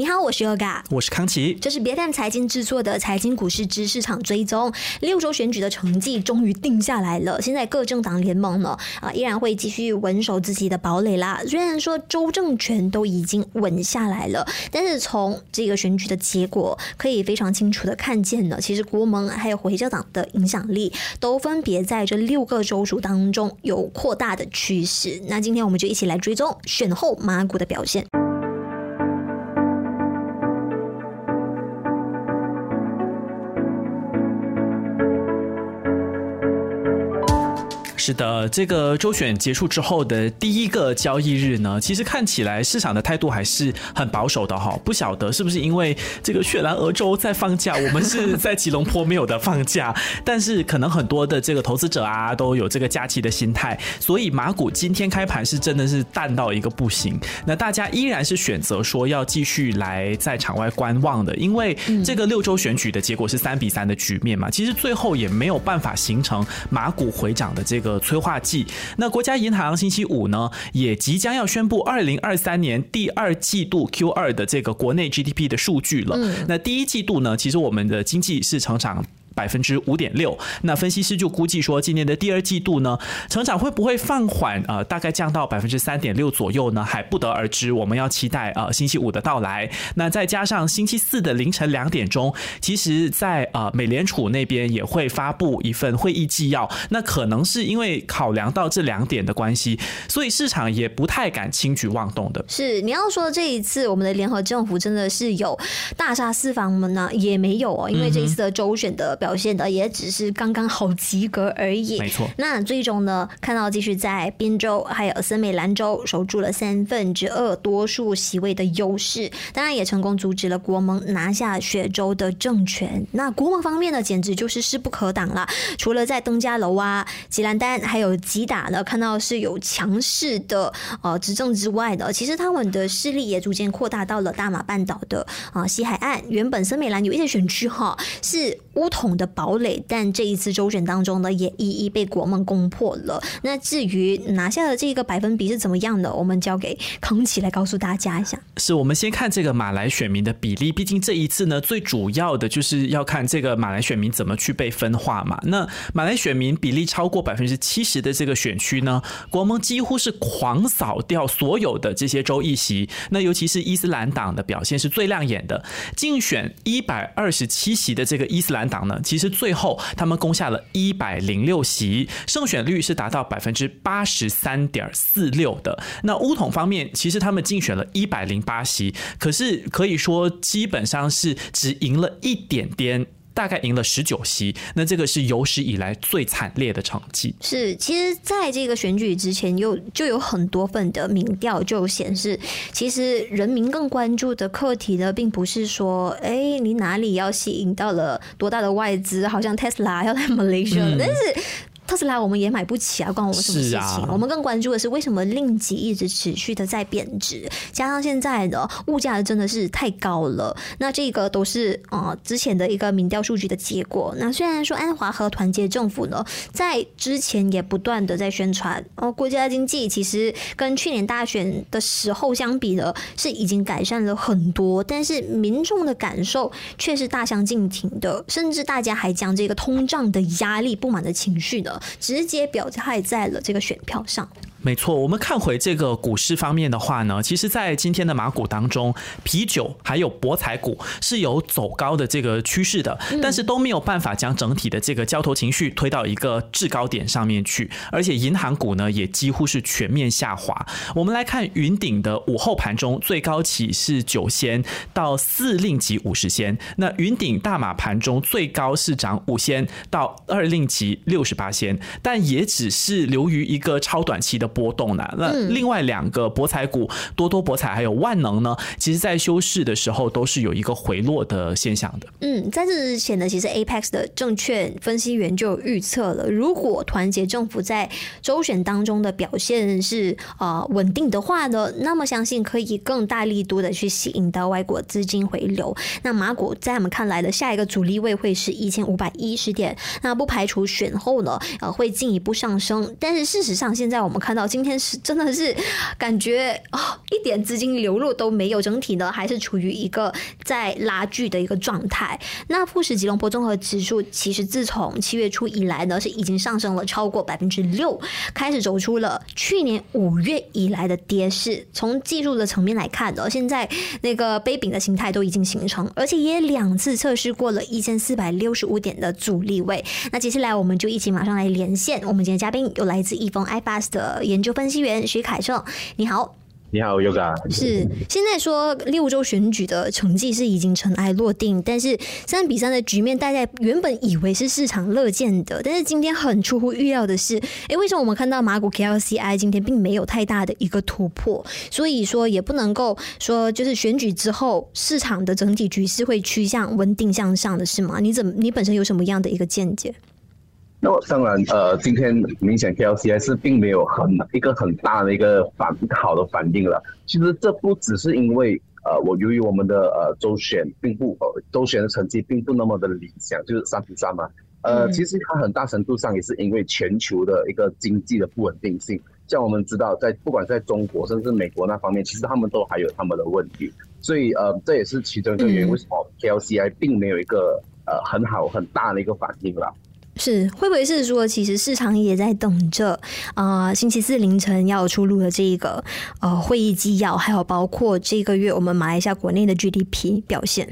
你好，我是 Yoga，我是康琪，这是别看财经制作的财经股市之市场追踪。六周选举的成绩终于定下来了，现在各政党联盟呢啊依然会继续稳守自己的堡垒啦。虽然说州政权都已经稳下来了，但是从这个选举的结果可以非常清楚的看见呢，其实国盟还有回教党的影响力都分别在这六个州属当中有扩大的趋势。那今天我们就一起来追踪选后马股的表现。是的，这个周选结束之后的第一个交易日呢，其实看起来市场的态度还是很保守的哈。不晓得是不是因为这个雪兰莪州在放假，我们是在吉隆坡没有的放假，但是可能很多的这个投资者啊都有这个假期的心态，所以马股今天开盘是真的是淡到一个不行。那大家依然是选择说要继续来在场外观望的，因为这个六周选举的结果是三比三的局面嘛，其实最后也没有办法形成马股回涨的这个。催化剂。那国家银行星期五呢，也即将要宣布二零二三年第二季度 Q 二的这个国内 GDP 的数据了。那第一季度呢，其实我们的经济是成长。百分之五点六，那分析师就估计说，今年的第二季度呢，成长会不会放缓？呃，大概降到百分之三点六左右呢，还不得而知。我们要期待呃星期五的到来。那再加上星期四的凌晨两点钟，其实，在呃美联储那边也会发布一份会议纪要。那可能是因为考量到这两点的关系，所以市场也不太敢轻举妄动的。是你要说这一次我们的联合政府真的是有大杀四方吗？呢也没有哦，因为这一次的周选的表。表现的也只是刚刚好及格而已。没错。那最终呢，看到继续在宾州还有森美兰州守住了三分之二多数席位的优势，当然也成功阻止了国盟拿下雪州的政权。那国盟方面呢，简直就是势不可挡了。除了在登嘉楼啊、吉兰丹还有吉打呢，看到是有强势的呃执政之外的，其实他们的势力也逐渐扩大到了大马半岛的啊西海岸。原本森美兰有一些选区哈是乌统。的堡垒，但这一次周选当中呢，也一一被国盟攻破了。那至于拿下的这个百分比是怎么样的，我们交给康奇来告诉大家一下。是我们先看这个马来选民的比例，毕竟这一次呢，最主要的就是要看这个马来选民怎么去被分化嘛。那马来选民比例超过百分之七十的这个选区呢，国盟几乎是狂扫掉所有的这些州议席。那尤其是伊斯兰党的表现是最亮眼的，竞选一百二十七席的这个伊斯兰党呢。其实最后他们攻下了一百零六席，胜选率是达到百分之八十三点四六的。那乌统方面，其实他们竞选了一百零八席，可是可以说基本上是只赢了一点点。大概赢了十九席，那这个是有史以来最惨烈的成绩。是，其实在这个选举之前，有就有很多份的民调就显示，其实人民更关注的课题呢，并不是说，哎，你哪里要吸引到了多大的外资，好像 Tesla 要来 Malaysia，但是。特斯拉我们也买不起啊，关我们什么事情？我们更关注的是为什么令吉一直持续的在贬值，加上现在的物价真的是太高了。那这个都是呃之前的一个民调数据的结果。那虽然说安华和团结政府呢，在之前也不断的在宣传哦，国家经济其实跟去年大选的时候相比呢，是已经改善了很多，但是民众的感受却是大相径庭的，甚至大家还将这个通胀的压力、不满的情绪呢。直接表态在了这个选票上。没错，我们看回这个股市方面的话呢，其实，在今天的马股当中，啤酒还有博彩股是有走高的这个趋势的，但是都没有办法将整体的这个交投情绪推到一个制高点上面去，而且银行股呢也几乎是全面下滑。我们来看云顶的午后盘中最高起是九仙到四令级五十仙，那云顶大马盘中最高是涨五仙到二令级六十八仙，但也只是留于一个超短期的。波动呢？那另外两个博彩股多多博彩还有万能呢，其实在休市的时候都是有一个回落的现象的。嗯，在这之前呢，其实 Apex 的证券分析员就预测了，如果团结政府在周选当中的表现是呃稳定的话呢，那么相信可以更大力度的去吸引到外国资金回流。那马股在我们看来的下一个阻力位会是一千五百一十点，那不排除选后呢呃会进一步上升。但是事实上，现在我们看到。到今天是真的是感觉哦，一点资金流入都没有，整体呢还是处于一个在拉锯的一个状态。那富时吉隆坡综合指数其实自从七月初以来呢，是已经上升了超过百分之六，开始走出了去年五月以来的跌势。从技术的层面来看呢，现在那个杯柄的形态都已经形成，而且也两次测试过了一千四百六十五点的阻力位。那接下来我们就一起马上来连线，我们今天嘉宾有来自易丰 iFast 的研究分析员徐凯胜，你好。你好，Yoga。是现在说六州选举的成绩是已经尘埃落定，但是三比三的局面，大家原本以为是市场乐见的，但是今天很出乎预料的是，哎，为什么我们看到马股 KLCI 今天并没有太大的一个突破？所以说也不能够说就是选举之后市场的整体局势会趋向稳定向上的是吗？你怎么你本身有什么样的一个见解？那么当然，呃，今天明显 KLCI 是并没有很一个很大的一个反好的反应了。其实这不只是因为，呃，我由于我们的呃周选并不呃周选的成绩并不那么的理想，就是三比三嘛。呃，其实它很大程度上也是因为全球的一个经济的不稳定性。像我们知道，在不管在中国甚至美国那方面，其实他们都还有他们的问题。所以呃，这也是其中一个原因，为什么 KLCI 并没有一个呃很好很大的一个反应了。是会不会是说，其实市场也在等着啊？星期四凌晨要出炉的这一个呃会议纪要，还有包括这个月我们马来西亚国内的 GDP 表现。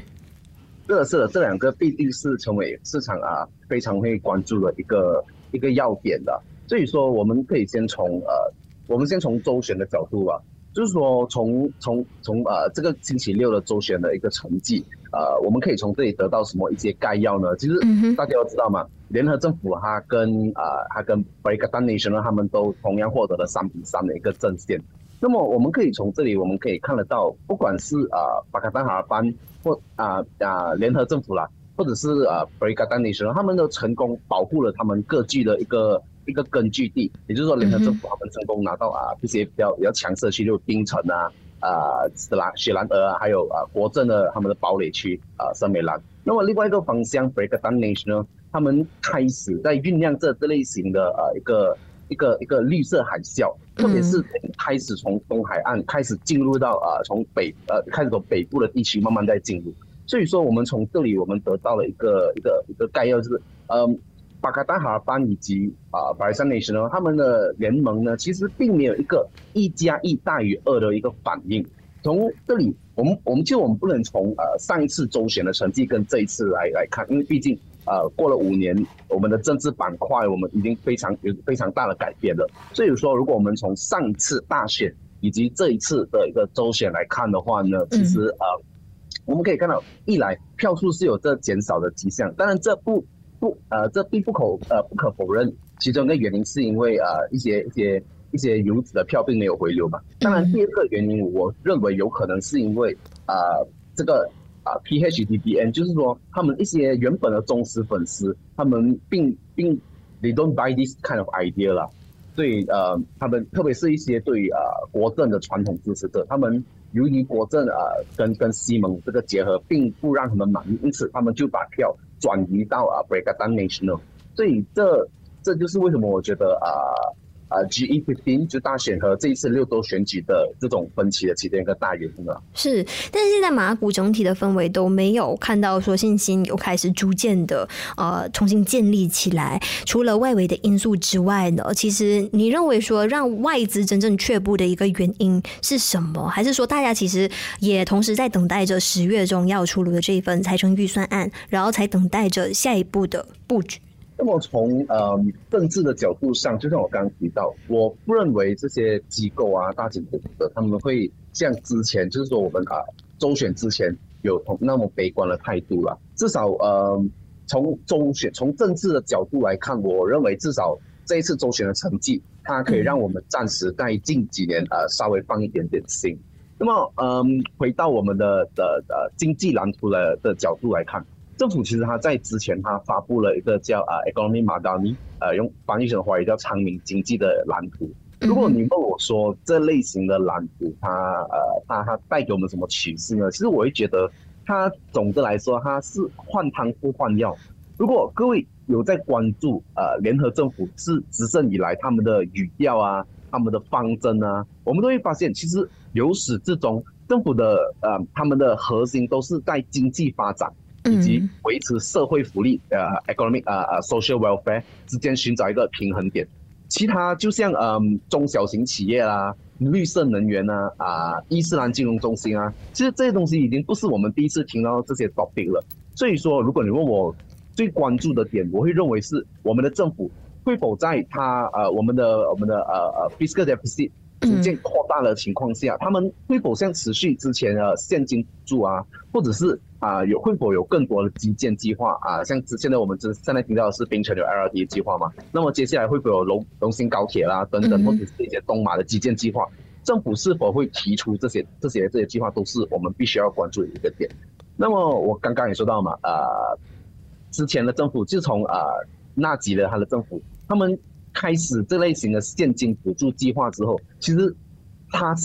是的，是的，这两个必定是成为市场啊非常会关注的一个一个要点的。所以说，我们可以先从呃，我们先从周旋的角度吧，就是说从从从呃这个星期六的周选的一个成绩。呃，我们可以从这里得到什么一些概要呢？其实大家都知道嘛，联合政府它跟呃，它跟 b r e a k a Nation 呢，他们都同样获得了三比三的一个阵线。那么我们可以从这里我们可以看得到，不管是呃巴卡丹哈尔班或啊啊联合政府啦，或者是呃 b r e a k a Nation，他们都成功保护了他们各自的一个一个根据地，也就是说联合政府他们成功拿到啊这些比较比较强势的区，例如槟城啊。啊，斯兰雪兰莪啊，还有啊国政的他们的堡垒区啊，圣美兰。那么另外一个方向，Break Down Nation 呢，他们开始在酝酿这这类型的呃一个一个一个绿色海啸，特别是开始从东海岸开始进入到啊从北呃开始从北部的地区慢慢在进入。所以说我们从这里我们得到了一个一个一个概要，就是嗯。巴卡丹哈尔班以及啊白山内什呢，他们的联盟呢，其实并没有一个一加一大于二的一个反应。从这里，我们我们就我们不能从呃上一次周选的成绩跟这一次来来看，因为毕竟呃过了五年，我们的政治板块我们已经非常有非常大的改变了。所以说，如果我们从上一次大选以及这一次的一个周选来看的话呢，其实呃我们可以看到，一来票数是有这减少的迹象，当然这不。不，呃，这并不可，呃，不可否认，其中一个原因是因为呃一些一些一些游子的票并没有回流嘛。当然，第二个原因，我认为有可能是因为呃这个啊 PHDBN，就是说他们一些原本的忠实粉丝，他们并并 they don't buy this kind of idea 啦。所以呃，他们特别是一些对呃国政的传统支持者，他们由于国政啊跟跟西蒙这个结合，并不让他们满意，因此他们就把票。转移到啊，Break Down National，所以这这就是为什么我觉得啊啊，G E P P 就大选和这一次六州选举的这种分歧的其中一个大原因了。是，但是现在马股整体的氛围都没有看到说信心有开始逐渐的呃重新建立起来。除了外围的因素之外呢，其实你认为说让外资真正却步的一个原因是什么？还是说大家其实也同时在等待着十月中要出炉的这一份财政预算案，然后才等待着下一步的布局？那么从呃政治的角度上，就像我刚刚提到，我不认为这些机构啊、大型投资者他们会像之前，就是说我们啊周选之前有同那么悲观的态度了。至少呃从周选从政治的角度来看，我认为至少这一次周选的成绩，它可以让我们暂时在近几年呃稍微放一点点心。那么嗯回到我们的的呃经济蓝图的的角度来看。政府其实他在之前他发布了一个叫啊 Economy Madani，呃用翻译成华语叫昌明经济的蓝图。如果你问我说这类型的蓝图，它呃它它带给我们什么启示呢？其实我会觉得它总的来说它是换汤不换药。如果各位有在关注呃联合政府是执政以来他们的语调啊，他们的方针啊，我们都会发现，其实由始至终，政府的呃他们的核心都是在经济发展以及维持社会福利呃 economic 呃呃 social welfare 之间寻找一个平衡点。其他就像嗯中小型企业啦、绿色能源啊、啊伊斯兰金融中心啊，其实这些东西已经不是我们第一次听到这些 topic 了。所以说，如果你问我最关注的点，我会认为是我们的政府会否在它呃我们的我们的呃呃 fiscal deficit 逐渐扩大的情况下，他们会否像持续之前的现金补助啊，或者是啊有会否有更多的基建计划啊？像现在我们之现在听到的是冰城有 LRT 计划嘛？那么接下来会否有龙龙兴高铁啦等等，或者是一些东马的基建计划？政府是否会提出这些这些这些计划，都是我们必须要关注的一个点。那么我刚刚也说到嘛，呃，之前的政府自从呃纳吉的他的政府，他们开始这类型的现金补助计划之后，其实他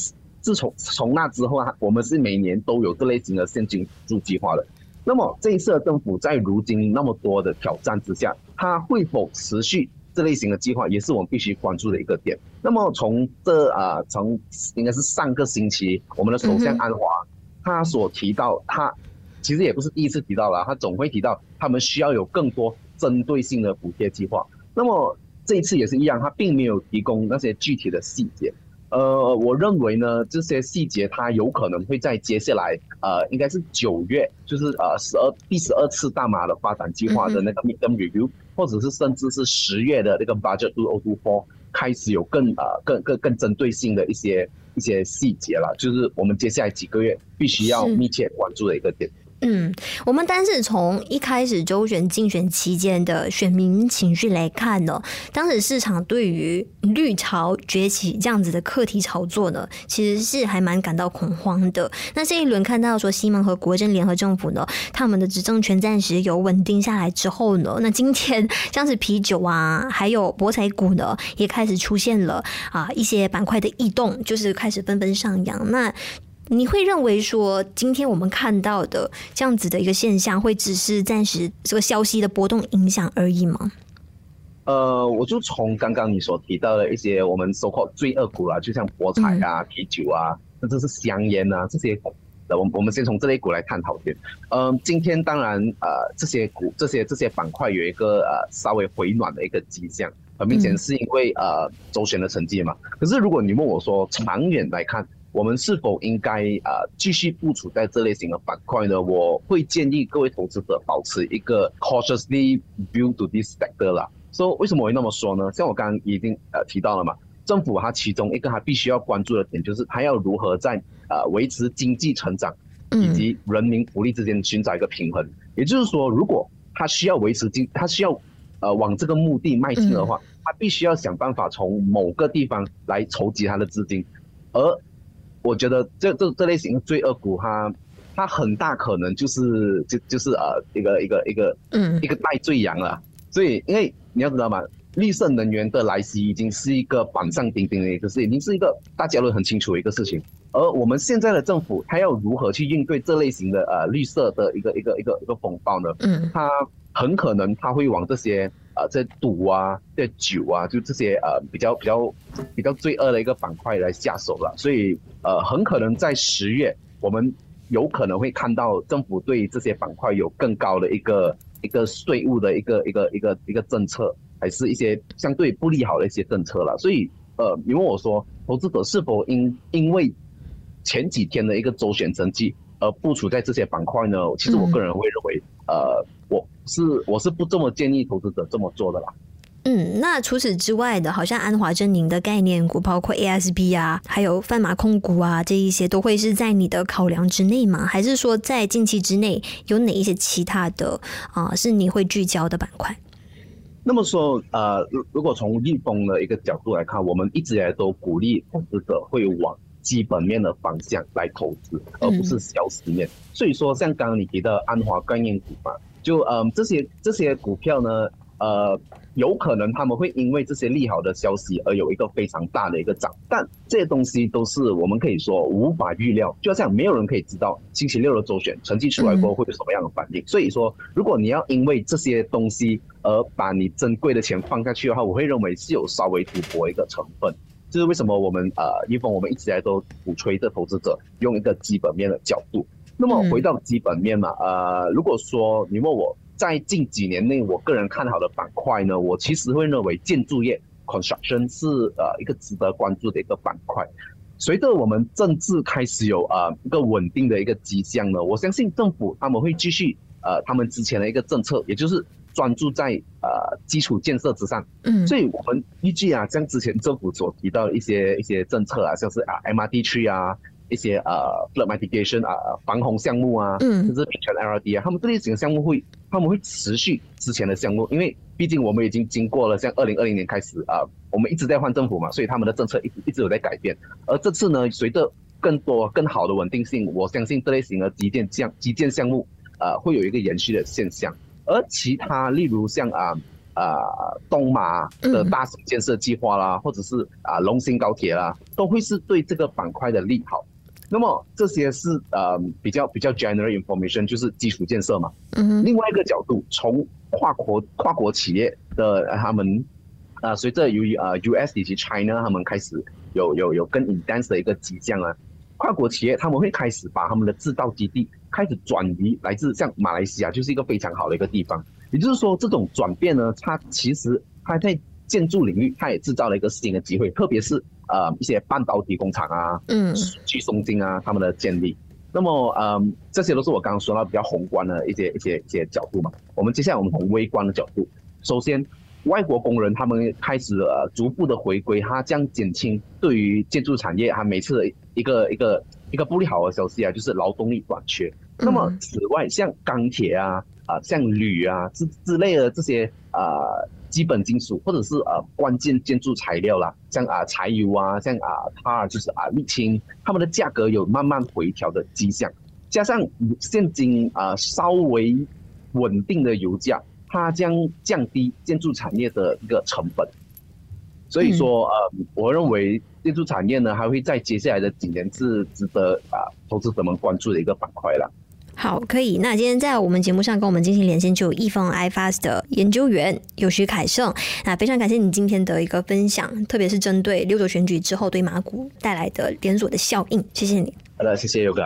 自从从那之后啊，我们是每年都有这类型的现金补助计划的。那么这一次的政府在如今那么多的挑战之下，它会否持续这类型的计划，也是我们必须关注的一个点。那么从这啊从应该是上个星期，我们的首相安华他所提到他。其实也不是第一次提到了，他总会提到他们需要有更多针对性的补贴计划。那么这一次也是一样，他并没有提供那些具体的细节。呃，我认为呢，这些细节他有可能会在接下来，呃，应该是九月，就是呃十二第十二次大马的发展计划的那个 midterm review，或者是甚至是十月的那个 budget two o two four 开始有更呃更更更针对性的一些一些细节了，就是我们接下来几个月必须要密切关注的一个点。嗯，我们单是从一开始周选竞选期间的选民情绪来看呢，当时市场对于绿潮崛起这样子的课题炒作呢，其实是还蛮感到恐慌的。那这一轮看到说西蒙和国政联合政府呢，他们的执政权暂时有稳定下来之后呢，那今天像是啤酒啊，还有博彩股呢，也开始出现了啊一些板块的异动，就是开始纷纷上扬。那你会认为说，今天我们看到的这样子的一个现象，会只是暂时这个消息的波动影响而已吗？呃，我就从刚刚你所提到的一些我们收获罪恶股啦，就像博彩啊、啤酒啊，甚至是香烟啊这些股，我我们先从这类股来探讨先。嗯，今天当然呃这些股、这些这些板块有一个呃稍微回暖的一个迹象，很明显是因为呃周旋的成绩嘛。可是如果你问我说长远来看，我们是否应该啊继续部署在这类型的板块呢？我会建议各位投资者保持一个 cautiously view to this sector 啦。所以为什么我会那么说呢？像我刚刚已经呃提到了嘛，政府它其中一个它必须要关注的点就是它要如何在呃维持经济成长以及人民福利之间寻找一个平衡。也就是说，如果它需要维持经，它需要呃往这个目的迈进的话，它必须要想办法从某个地方来筹集它的资金，而我觉得这这这类型的罪恶股，它它很大可能就是就就是呃一个一个一个嗯一个代罪羊了。所以因为你要知道嘛，绿色能源的来袭已经是一个板上钉钉的一个事情，已经是一个大家都很清楚的一个事情。而我们现在的政府，它要如何去应对这类型的呃绿色的一个一个一个一个风暴呢？嗯，它很可能它会往这些。啊，这赌啊，这酒啊，就这些呃比较比较比较罪恶的一个板块来下手了，所以呃很可能在十月，我们有可能会看到政府对这些板块有更高的一个一个税务的一个一个一个一个政策，还是一些相对不利好的一些政策了。所以呃，你问我说，投资者是否因因为前几天的一个周选成绩而部署在这些板块呢？其实我个人会认为，呃。我是我是不这么建议投资者这么做的啦。嗯，那除此之外的，好像安华珍宁的概念股，包括 ASB 啊，还有泛马控股啊，这一些都会是在你的考量之内吗？还是说在近期之内有哪一些其他的啊是你会聚焦的板块？那么说，呃，如如果从逆风的一个角度来看，我们一直以来都鼓励投资者会往基本面的方向来投资，而不是消息面。所以说，像刚刚你提到安华概念股嘛。就嗯，这些这些股票呢，呃，有可能他们会因为这些利好的消息而有一个非常大的一个涨，但这些东西都是我们可以说无法预料，就像没有人可以知道星期六的周选成绩出来过后会有什么样的反应。所以说，如果你要因为这些东西而把你珍贵的钱放下去的话，我会认为是有稍微赌博一个成分。就是为什么我们呃，一峰我们一直以来都鼓吹的投资者用一个基本面的角度。那么回到基本面嘛，呃，如果说你问我在近几年内我个人看好的板块呢，我其实会认为建筑业 construction 是呃一个值得关注的一个板块。随着我们政治开始有呃一个稳定的一个迹象呢，我相信政府他们会继续呃他们之前的一个政策，也就是专注在呃基础建设之上。嗯，所以我们依据啊，像之前政府所提到的一些一些政策啊，像是啊 MRT 区啊。一些呃，flood mitigation 啊，防洪项目啊，嗯，甚至平权 LRD 啊，他们这类型的项目会，他们会持续之前的项目，因为毕竟我们已经经过了像二零二零年开始啊，我们一直在换政府嘛，所以他们的政策一直一直有在改变。而这次呢，随着更多更好的稳定性，我相信这类型的基建项基建项目呃会有一个延续的现象。而其他例如像啊啊东马的大型建设计划啦，或者是啊龙兴高铁啦，都会是对这个板块的利好。那么这些是呃比较比较 general information，就是基础建设嘛。嗯。另外一个角度，从跨国跨国企业的他们啊，随着由于啊 US 以及 China 他们开始有有有更 intense 的一个迹象啊，跨国企业他们会开始把他们的制造基地开始转移来自像马来西亚，就是一个非常好的一个地方。也就是说，这种转变呢，它其实它在建筑领域，它也制造了一个新的机会，特别是。呃，一些半导体工厂啊，嗯，去松金啊，他们的建立，那么，嗯，这些都是我刚刚说到比较宏观的一些一些一些角度嘛。我们接下来我们从微观的角度，首先，外国工人他们开始呃逐步的回归，它将减轻对于建筑产业它每次一个一个一个不利好的消息啊，就是劳动力短缺。那么，此外，像钢铁啊，啊，像铝啊之之类的这些啊。基本金属或者是呃关键建筑材料啦，像啊柴油啊，像啊它就是啊沥青，它们的价格有慢慢回调的迹象，加上现今啊稍微稳定的油价，它将降低建筑产业的一个成本，所以说呃我认为建筑产业呢还会在接下来的几年是值得啊投资者们关注的一个板块了。好，可以。那今天在我们节目上跟我们进行连线，就有易方 iFast 的研究员有徐凯盛。那非常感谢你今天的一个分享，特别是针对六九选举之后对马股带来的连锁的效应，谢谢你。好的，谢谢刘哥。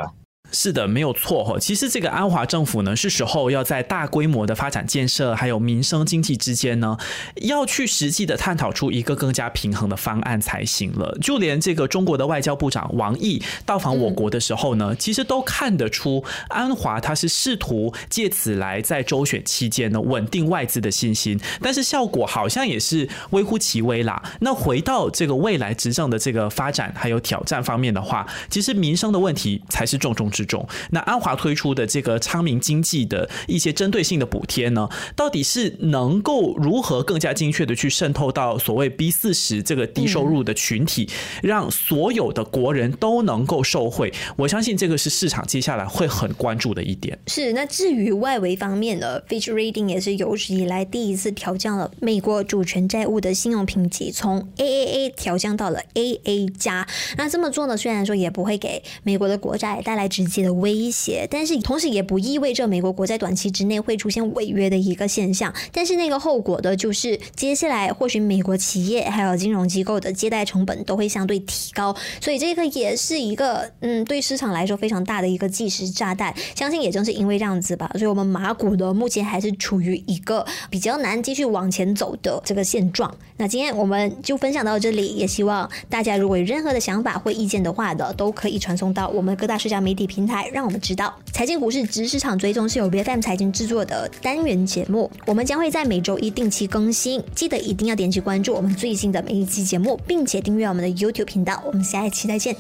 是的，没有错哈。其实这个安华政府呢，是时候要在大规模的发展建设还有民生经济之间呢，要去实际的探讨出一个更加平衡的方案才行了。就连这个中国的外交部长王毅到访我国的时候呢，其实都看得出安华他是试图借此来在周选期间呢稳定外资的信心，但是效果好像也是微乎其微啦。那回到这个未来执政的这个发展还有挑战方面的话，其实民生的问题才是重中之。之中，那安华推出的这个昌明经济的一些针对性的补贴呢，到底是能够如何更加精确的去渗透到所谓 B 四十这个低收入的群体，让所有的国人都能够受惠？我相信这个是市场接下来会很关注的一点。是，那至于外围方面呢 Fitch Rating 也是有史以来第一次调降了美国主权债务的信用评级，从 AAA 调降到了 AA 加。那这么做呢，虽然说也不会给美国的国债带来直的威胁，但是同时也不意味着美国国在短期之内会出现违约的一个现象。但是那个后果的就是，接下来或许美国企业还有金融机构的借贷成本都会相对提高，所以这个也是一个嗯，对市场来说非常大的一个计时炸弹。相信也正是因为这样子吧，所以我们马股的目前还是处于一个比较难继续往前走的这个现状。那今天我们就分享到这里，也希望大家如果有任何的想法或意见的话的，都可以传送到我们各大社交媒体平。平台让我们知道，财经股市值市场追踪是由 B F M 财经制作的单元节目，我们将会在每周一定期更新，记得一定要点击关注我们最新的每一期节目，并且订阅我们的 YouTube 频道。我们下一期再见。